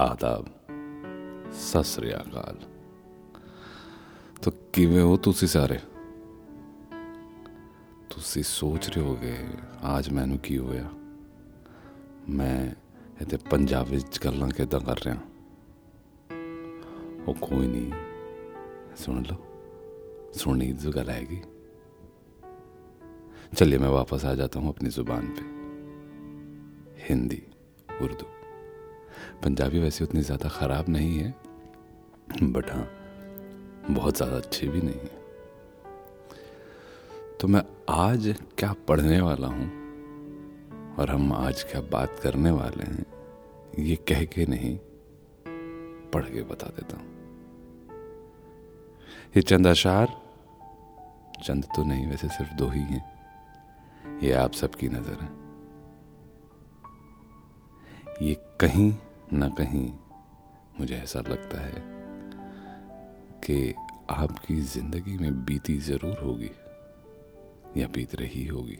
आदाब सत तो किमें हो ਤੁਸੀਂ ਸਾਰੇ ਤੁਸੀਂ ਸੋਚ ਰਹੇ ਹੋਗੇ ਅੱਜ ਮੈਨੂੰ ਕੀ ਹੋਇਆ ਮੈਂ ਇੱਥੇ ਪੰਜਾਬ ਵਿੱਚ ਗੱਲਾਂ ਕਿਦਾਂ ਕਰ ਰਿਹਾ ਉਹ ਕੋਈ ਨਹੀਂ सुन लो सुननी जो गल आएगी चलिए मैं वापस आ जाता हूं अपनी जुबान पे हिंदी उर्दू पंजाबी वैसे उतनी ज़्यादा ख़राब नहीं है बट हाँ बहुत ज़्यादा अच्छी भी नहीं है। तो मैं आज क्या पढ़ने वाला हूँ और हम आज क्या बात करने वाले हैं, ये कह के नहीं, पढ़ के बता देता हूँ। ये चंद अशार, चंद तो नहीं, वैसे सिर्फ़ दो ही हैं। ये आप सबकी नज़र है। ये कहीं ना कहीं मुझे ऐसा लगता है कि आपकी ज़िंदगी में बीती ज़रूर होगी या बीत रही होगी।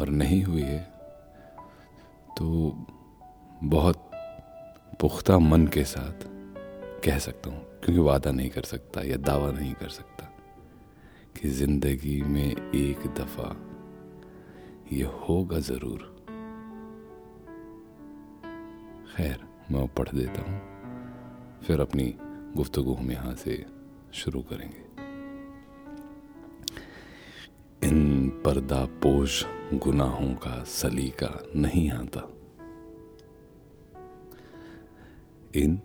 और नहीं हुई है तो बहुत पुख्ता मन के साथ कह सकता हूँ, क्योंकि वादा नहीं कर सकता या दावा नहीं कर सकता कि ज़िंदगी में एक दफ़ा ये होगा ज़रूर। खैर, मैं पढ़ देता हूँ। फिर अपनी गुफ्तगु हम यहाँ से शुरू करेंगे। इन पर्दा पोश गुनाहों का सलीका नहीं आता। इन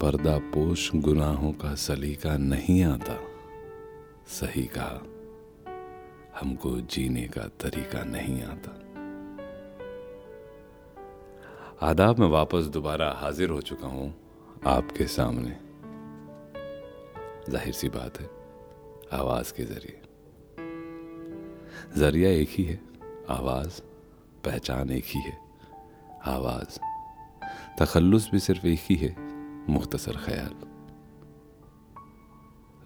पर्दा पोश गुनाहों का सलीका नहीं आता। सही कहा, हमको जीने का तरीका नहीं आता। आदाब में वापस दोबारा हाजिर हो चुका हूँ आपके सामने। ज़ाहिर सी बात है, आवाज़ के ज़रिए। ज़रिया एक ही है, आवाज़, पहचान एक ही है, आवाज़। तखल्लुस भी सिर्फ़ एक ही है, मुख्तसर ख्याल।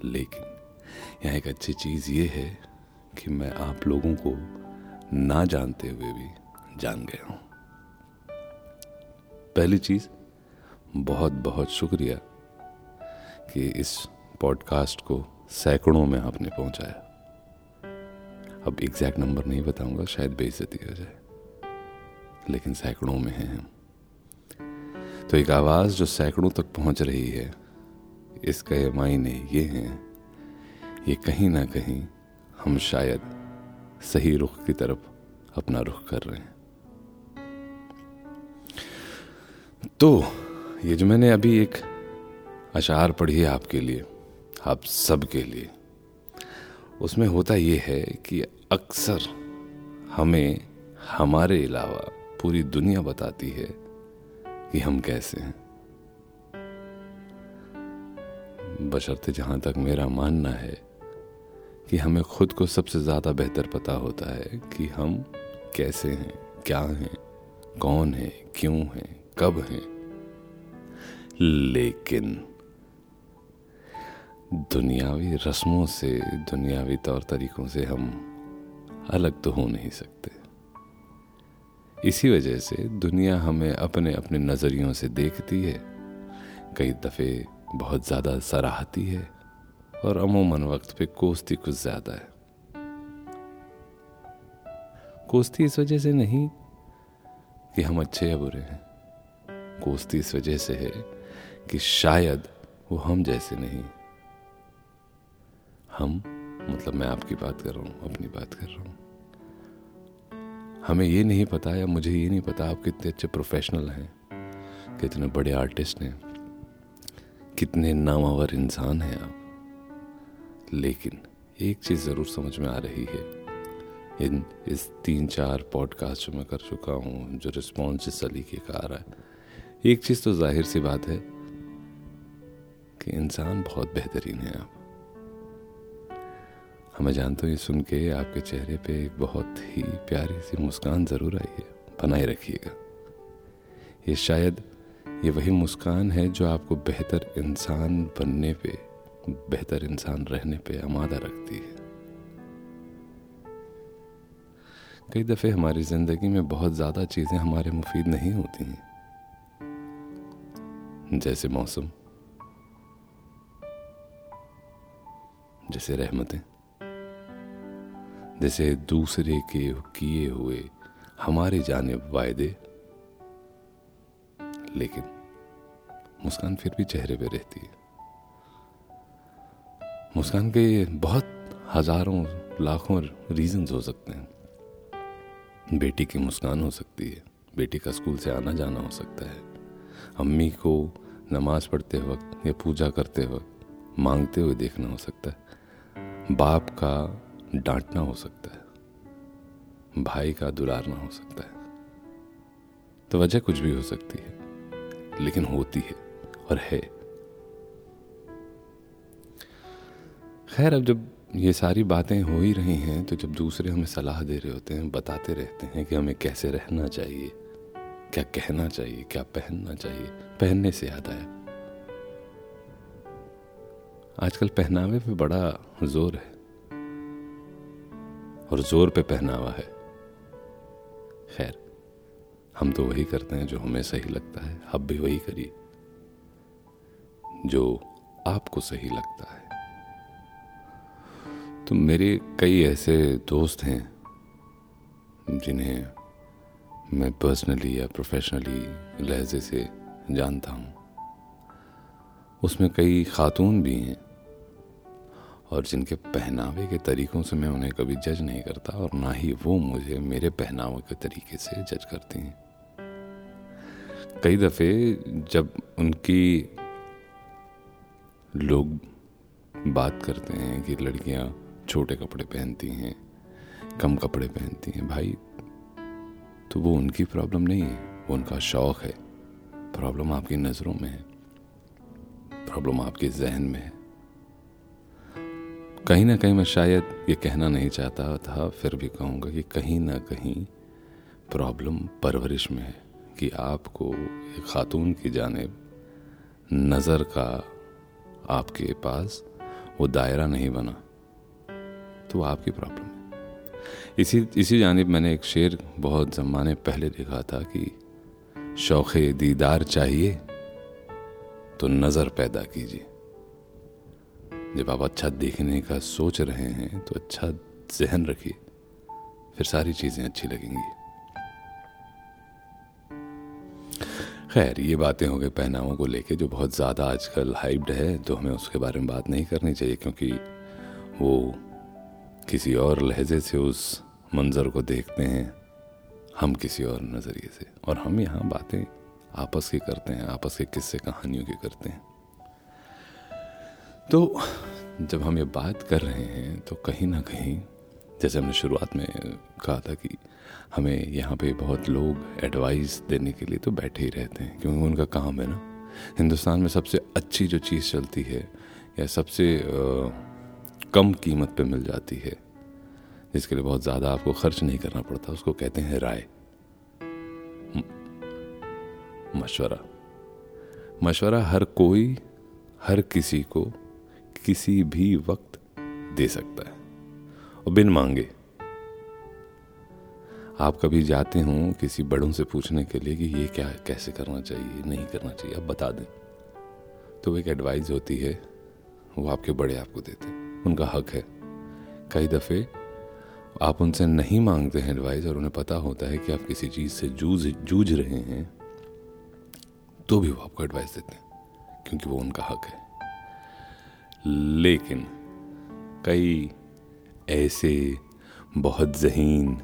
लेकिन यहाँ एक अच्छी चीज़ ये है कि मैं आप लोगों को ना जानते हुए भी जान गया हूँ। पहली चीज़, बहुत बहुत शुक्रिया कि इस पॉडकास्ट को सैकड़ों में आपने पहुँचाया। अब एग्जैक्ट नंबर नहीं बताऊँगा, शायद बेइज्जती हो जाए, लेकिन सैकड़ों में हैं हम। तो एक आवाज़ जो सैकड़ों तक पहुँच रही है, इसका ये मायने ये हैं ये कहीं ना कहीं हम शायद सही रुख की तरफ़ अपना रुख कर रहे हैं। तो ये जो मैंने अभी एक अशार पढ़ी है आपके लिए, आप सब के लिए, उसमें होता ये है कि अक्सर हमें हमारे अलावा पूरी दुनिया बताती है कि हम कैसे हैं। बशर्ते जहाँ तक मेरा मानना है कि हमें खुद को सबसे ज़्यादा बेहतर पता होता है कि हम कैसे हैं, क्या हैं, कौन है, क्यों हैं कब हैं? लेकिन दुनियावी रस्मों से, दुनियावी तौर तरीकों से हम अलग तो हो नहीं सकते। इसी वजह से दुनिया हमें अपने अपने नज़रियों से देखती है। कई दफ़े बहुत ज़्यादा सराहती है और अमूमन वक्त पे कोसती कुछ ज़्यादा है। कोसती इस वजह से नहीं कि हम अच्छे या बुरे हैं। कोसती इस वजह से है कि शायद वो हम जैसे नहीं। हम मतलब मैं आपकी बात कर रहा हूँ, अपनी बात कर रहा हूँ। हमें ये नहीं पता या मुझे ये नहीं पता आप कितने अच्छे प्रोफेशनल हैं, कितने बड़े आर्टिस्ट हैं, कितने नामावर इंसान हैं आप। लेकिन एक चीज़ ज़रूर समझ में आ रही है। इन इस तीन चार पॉडकास्ट जो मैं कर चुका हूँ, जो रिस्पॉन्स जिस सलीके का आ रहा है एक चीज़ तो ज़ाहिर सी बात है कि इंसान बहुत बेहतरीन है आप। हमें जानते हो, ये सुन के आपके चेहरे पे एक बहुत ही प्यारी सी मुस्कान ज़रूर आई है। बनाए रखिएगा। ये शायद, ये वही मुस्कान है जो आपको बेहतर इंसान बनने पे, बेहतर इंसान रहने पे आमादा रखती है। कई दफ़े हमारी ज़िंदगी में बहुत ज़्यादा चीज़ें हमारे मुफीद नहीं होती हैं। जैसे मौसम, जैसे रहमतें, जैसे दूसरे के किए हुए हमारे जाने वायदे। लेकिन मुस्कान फिर भी चेहरे पे रहती है। मुस्कान के बहुत हज़ारों, लाखों रीजंस हो सकते हैं। बेटी की मुस्कान हो सकती है, बेटी का स्कूल से आना जाना हो सकता है। अम्मी को नमाज़ पढ़ते वक्त या पूजा करते वक्त मांगते हुए देखना हो सकता है। बाप का डांटना हो सकता है। भाई का दुलारना हो सकता है। तो वजह कुछ भी हो सकती है, लेकिन होती है और है। खैर, अब जब ये सारी बातें हो ही रही हैं तो जब दूसरे हमें सलाह दे रहे होते हैं, बताते रहते हैं कि हमें कैसे रहना चाहिए क्या कहना चाहिए, क्या पहनना चाहिए? पहनने से याद आया। आजकल पहनावे पे बड़ा ज़ोर है। और ज़ोर पे पहनावा है। खैर, हम तो वही करते हैं जो हमें सही लगता है। आप भी वही करिए। जो आपको सही लगता है। तो मेरे कई ऐसे दोस्त हैं, जिन्हें मैं पर्सनली या प्रोफेशनली लहजे से जानता हूँ। उसमें कई खातून भी हैं और जिनके पहनावे के तरीकों से मैं उन्हें कभी जज नहीं करता और ना ही वो मुझे मेरे पहनावे के तरीके से जज करती हैं। कई दफ़े जब उनकी लोग बात करते हैं कि लड़कियाँ छोटे कपड़े पहनती हैं, कम कपड़े पहनती हैं, भाई तो वो उनकी प्रॉब्लम नहीं है, वो उनका शौक है। प्रॉब्लम आपकी नज़रों में है। प्रॉब्लम आपके जहन में है। कहीं ना कहीं मैं शायद ये कहना नहीं चाहता था, फिर भी कहूँगा कि कहीं ना कहीं प्रॉब्लम परवरिश में है कि आपको एक खातून की जानब नज़र का आपके पास वो दायरा नहीं बना तो आपकी प्रॉब्लम इसी इसी जानब मैंने एक शेर बहुत ज़माने पहले देखा था कि शौक़ दीदार चाहिए तो नज़र पैदा कीजिए। जब आप अच्छा देखने का सोच रहे हैं तो अच्छा जहन रखिए, फिर सारी चीज़ें अच्छी लगेंगी। खैर, ये बातें हो गई पहनावों को लेके जो बहुत ज़्यादा आजकल हाइप्ड है तो हमें उसके बारे में बात नहीं करनी चाहिए क्योंकि वो किसी और लहजे से उस मंज़र को देखते हैं हम किसी और नज़रिए से। और हम यहाँ बातें आपस की करते हैं आपस के किस्से कहानियों की करते हैं। तो जब हम ये बात कर रहे हैं तो कहीं ना कहीं जैसे हमने शुरुआत में कहा था कि हमें यहाँ पे बहुत लोग एडवाइस देने के लिए तो बैठे ही रहते हैं क्योंकि उनका काम है ना। हिंदुस्तान में सबसे अच्छी जो चीज़ चलती है या सबसे आ, कम कीमत पे मिल जाती है जिसके लिए बहुत ज़्यादा आपको खर्च नहीं करना पड़ता। उसको कहते हैं राय। मशवरा। मशवरा हर कोई, हर किसी को किसी भी वक्त दे सकता है। और बिन मांगे। आप कभी जाते हो किसी बड़ों से पूछने के लिए कि ये क्या, कैसे करना चाहिए, नहीं करना चाहिए आप बता दें। तो एक एडवाइस होती है, वो आपके बड़े आपको देते उनका हक है। कई दफ़े आप उनसे नहीं मांगते हैं एडवाइस और उन्हें पता होता है कि आप किसी चीज़ से जूझ जूझ रहे हैं तो भी वो आपको एडवाइस देते हैं, क्योंकि वो उनका हक है। लेकिन कई ऐसे बहुत जहीन,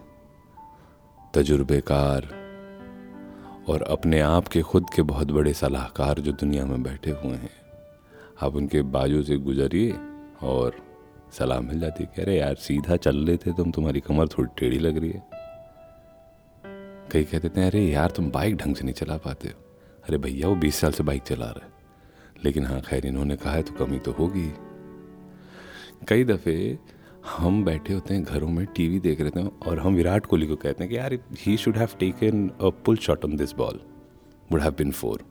तजुर्बेकार और अपने आप के खुद के बहुत बड़े सलाहकार जो दुनिया में बैठे हुए हैं, आप उनके बाजू से गुजरिए और सलाह मिल जाती है रहे, यार, सीधा चल थे तुम, तुम्हारी कमर थोड़ी टेढ़ी लग रही है। कई कहते थे अरे, यार, तुम बाइक ढंग से नहीं चला पाते हो। अरे, भैया, वो बीस साल से बाइक चला रहा है। लेकिन हाँ खैर, इन्होंने कहा है तो कमी तो होगी। कई दफ़े हम बैठे होते हैं घरों में, टीवी देख रहे थे और हम विराट कोहली को कहते हैं कि, यार ही should have taken a pull shot on this ball would have been four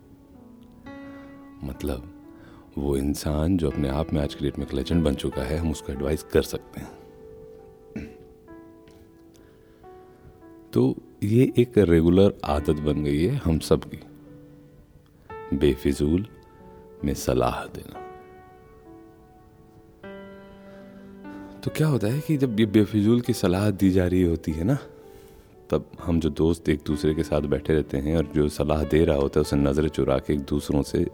मतलब वो इंसान जो अपने आप में आज की डेट में एक लेजेंड बन चुका है, हम उसको एडवाइस कर सकते हैं। तो ये एक रेगुलर आदत बन गई है हम सब की बेफिजूल में सलाह देना। तो क्या होता है कि जब ये बेफिजूल की सलाह दी जा रही होती है ना, तब हम जो दोस्त एक दूसरे के साथ बैठे रहते हैं और जो सलाह दे रहा होता है उसे नज़रें चुरा के एक दूसरों से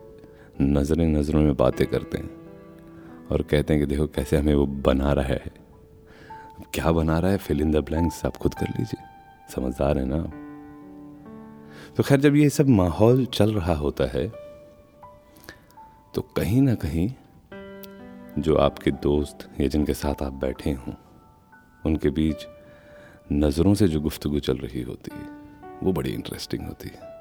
नज़रें नज़रों में बातें करते हैं और कहते हैं कि देखो कैसे हमें वो बना रहा है। क्या बना रहा है? फिल इन द ब्लैंक्स आप खुद कर लीजिए। समझदार है ना तो खैर, जब ये सब माहौल चल रहा होता है तो कहीं ना कहीं जो आपके दोस्त या जिनके साथ आप बैठे हों, उनके बीच नज़रों से जो गुफ्तगु चल रही होती है, वो बड़ी इंटरेस्टिंग होती है।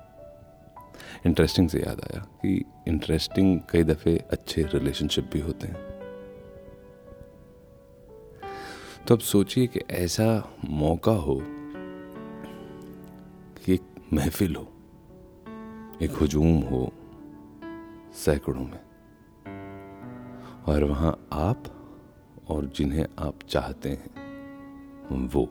इंटरेस्टिंग से याद आया कि इंटरेस्टिंग कई दफ़े अच्छे रिलेशनशिप भी होते हैं। तो अब सोचिए कि ऐसा मौका हो कि एक महफिल हो, एक हजूम हो सैकड़ों में, और वहाँ आप और जिन्हें आप चाहते हैं, वो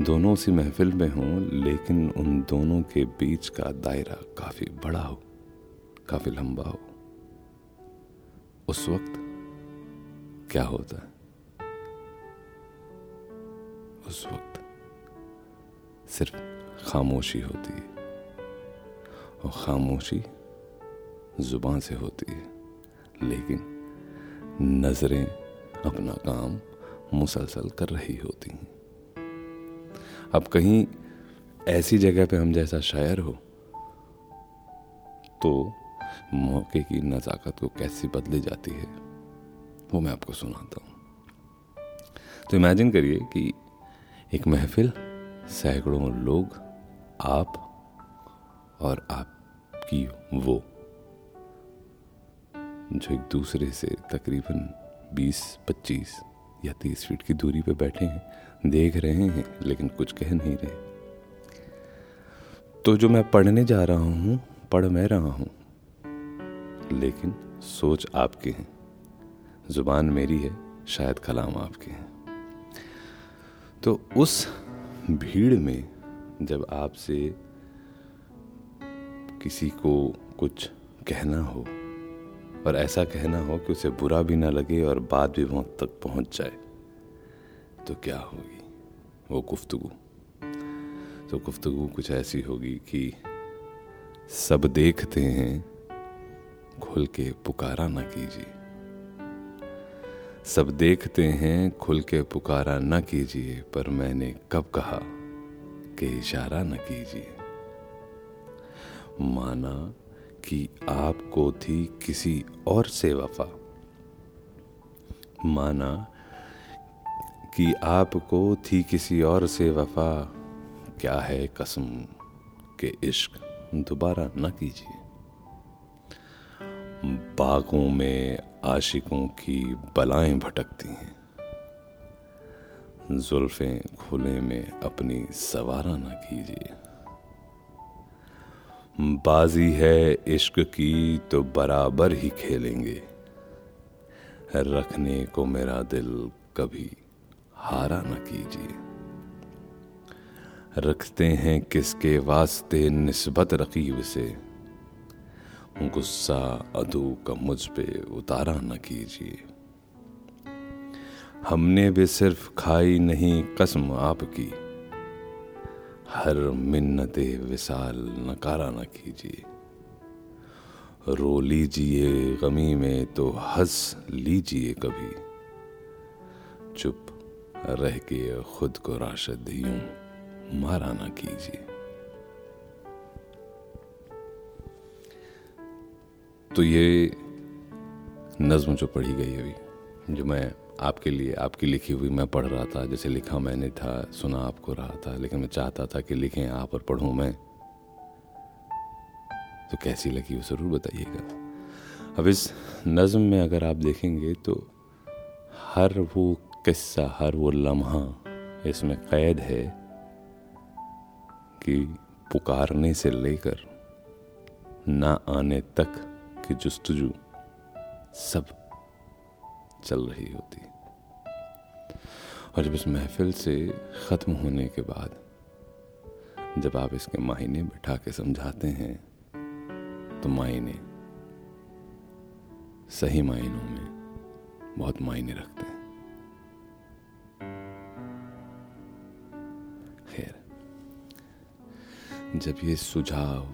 दोनों उसी महफिल में हों, लेकिन उन दोनों के बीच का दायरा काफ़ी बड़ा हो, काफ़ी लंबा हो। उस वक्त क्या होता? है उस वक्त सिर्फ़ खामोशी होती है, और खामोशी ज़ुबान से होती है, लेकिन नज़रें अपना काम मुसलसल कर रही होती हैं। अब कहीं ऐसी जगह पे हम जैसा शायर हो तो मौके की नज़ाकत को कैसी बदली जाती है वो मैं आपको सुनाता हूँ। तो इमेजिन करिए कि एक महफिल सैकड़ों लोग आप और आपकी वो जो एक दूसरे से तकरीबन 20, 25 या 30 फीट की दूरी पे बैठे हैं देख रहे हैं, लेकिन कुछ कह नहीं रहे। तो जो मैं पढ़ने जा रहा हूँ, पढ़ मैं रहा हूँ। लेकिन सोच आपके हैं। ज़ुबान मेरी है, शायद कलाम आपके हैं। तो उस भीड़ में जब आपसे किसी को कुछ कहना हो, और ऐसा कहना हो कि उसे बुरा भी ना लगे और बात भी वहाँ तक पहुँच जाए तो क्या होगी? वो गुफ्तगु। तो गुफ्तगु कुछ ऐसी होगी कि सब देखते हैं, खुल के पुकारा ना कीजिए। सब देखते हैं, खुल के पुकारा न कीजिए, पर मैंने कब कहा कि इशारा न कीजिए। माना कि आपको थी किसी और से वफा। माना कि आपको थी किसी और से वफा। क्या है कसम के इश्क? दोबारा न कीजिए। बागों में आशिकों की बलाएँ भटकती हैं। जुल्फें खुले में अपनी सवारा न कीजिए। बाजी है इश्क की तो बराबर ही खेलेंगे। रखने को मेरा दिल कभी हारा न कीजिए। रखते हैं किसके वास्ते निस्बत रकीब से। गुस्सा अधू का मुझ पे उतारा न कीजिए। हमने भी सिर्फ़ खाई नहीं कसम आपकी। हर मिन्नत विसाल नकारा न कीजिए। रो लीजिए गमी में तो हंस लीजिए कभी। चुप रह के खुद को राशद यूँ मारा न कीजिए। तो ये नज्म जो पढ़ी गई अभी, जो मैं आपके लिए, आपकी लिखी हुई मैं पढ़ रहा था, जैसे लिखा मैंने था, सुना आपको रहा था, लेकिन मैं चाहता था कि लिखें आप और पढ़ूं मैं। तो कैसी लगी वो ज़रूर बताइएगा। अब इस नज़म में अगर आप देखेंगे तो हर वो किस्सा हर वो लम्हा इसमें कैद है कि पुकारने से लेकर ना आने तक की जस्तजू सब चल रही होती। और जब इस महफिल से ख़त्म होने के बाद जब आप इसके मायने बैठा के समझाते हैं तो मायने, सही मायनों में बहुत मायने रखते हैं। जब ये सुझाव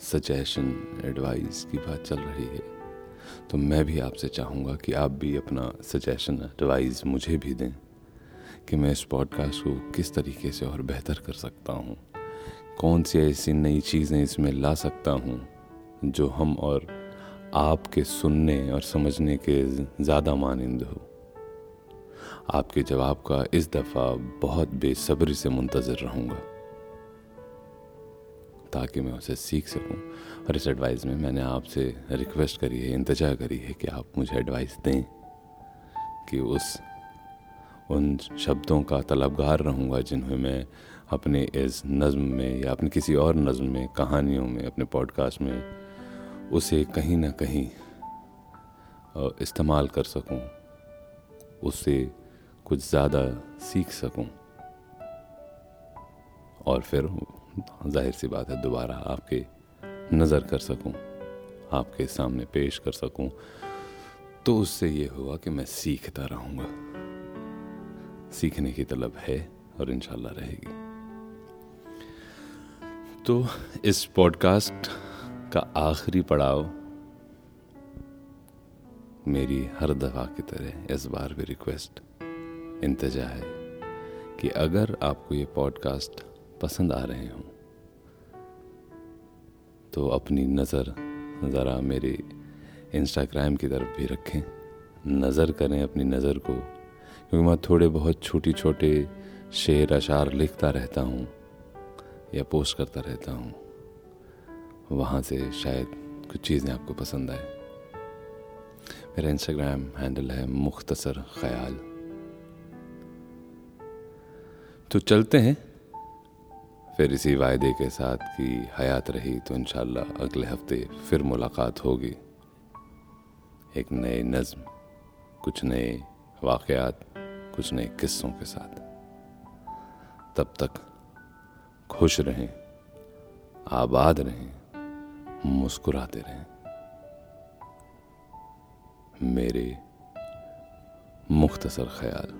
सजेशन एडवाइस की बात चल रही है तो मैं भी आपसे चाहूँगा कि आप भी अपना सजेशन एडवाइस मुझे भी दें कि मैं इस पॉडकास्ट को किस तरीके से और बेहतर कर सकता हूँ। कौन सी ऐसी नई चीज़ें इसमें ला सकता हूँ जो हम और आपके सुनने और समझने के ज़्यादा मानंद हो। आपके जवाब का इस दफ़ा बहुत बेसब्री से मुंतज़र रहूँगा। ताकि मैं उसे सीख सकूँ। और इस एडवाइस में मैंने आपसे रिक्वेस्ट करी है, इंतज़ार करी है कि आप मुझे एडवाइस दें कि उस, उन शब्दों का तलबगार रहूँगा जिन्हें मैं अपने इस नज़म में या अपने किसी और नज़म में, कहानियों में, अपने पॉडकास्ट में उसे कहीं ना कहीं इस्तेमाल कर सकूँ, उससे कुछ ज़्यादा सीख सकूँ। और फिर ज़ाहिर सी बात है, दोबारा आपके नज़र कर सकूँ, आपके सामने पेश कर सकूँ तो उससे ये हुआ कि मैं सीखता रहूँगा। सीखने की तलब है और इनशाला रहेगी। तो इस पॉडकास्ट का आखिरी पड़ाव मेरी हर दफ़ा की तरह इस बार भी रिक्वेस्ट, इंतजा है कि अगर आपको ये पॉडकास्ट पसंद आ रहे हों। तो अपनी नज़र ज़रा मेरे इंस्टाग्राम की तरफ़ भी रखें। नज़र करें अपनी नज़र को, क्योंकि मैं थोड़े बहुत छोटी छोटे शेर, अशार लिखता रहता हूँ या पोस्ट करता रहता हूँ। वहाँ से शायद कुछ चीज़ें आपको पसंद आए। मेरा इंस्टाग्राम हैंडल है मुख्तसर ख्याल। तो चलते हैं। फिर इसी वायदे के साथ कि हयात रही तो इनशाला अगले हफ़्ते फिर मुलाकात होगी। एक नए नज्म, कुछ नए वाक़ात कुछ नए किस्सों के साथ। तब तक खुश रहें, आबाद रहें, मुस्कुराते रहें। मेरे मुख्तसर ख्याल।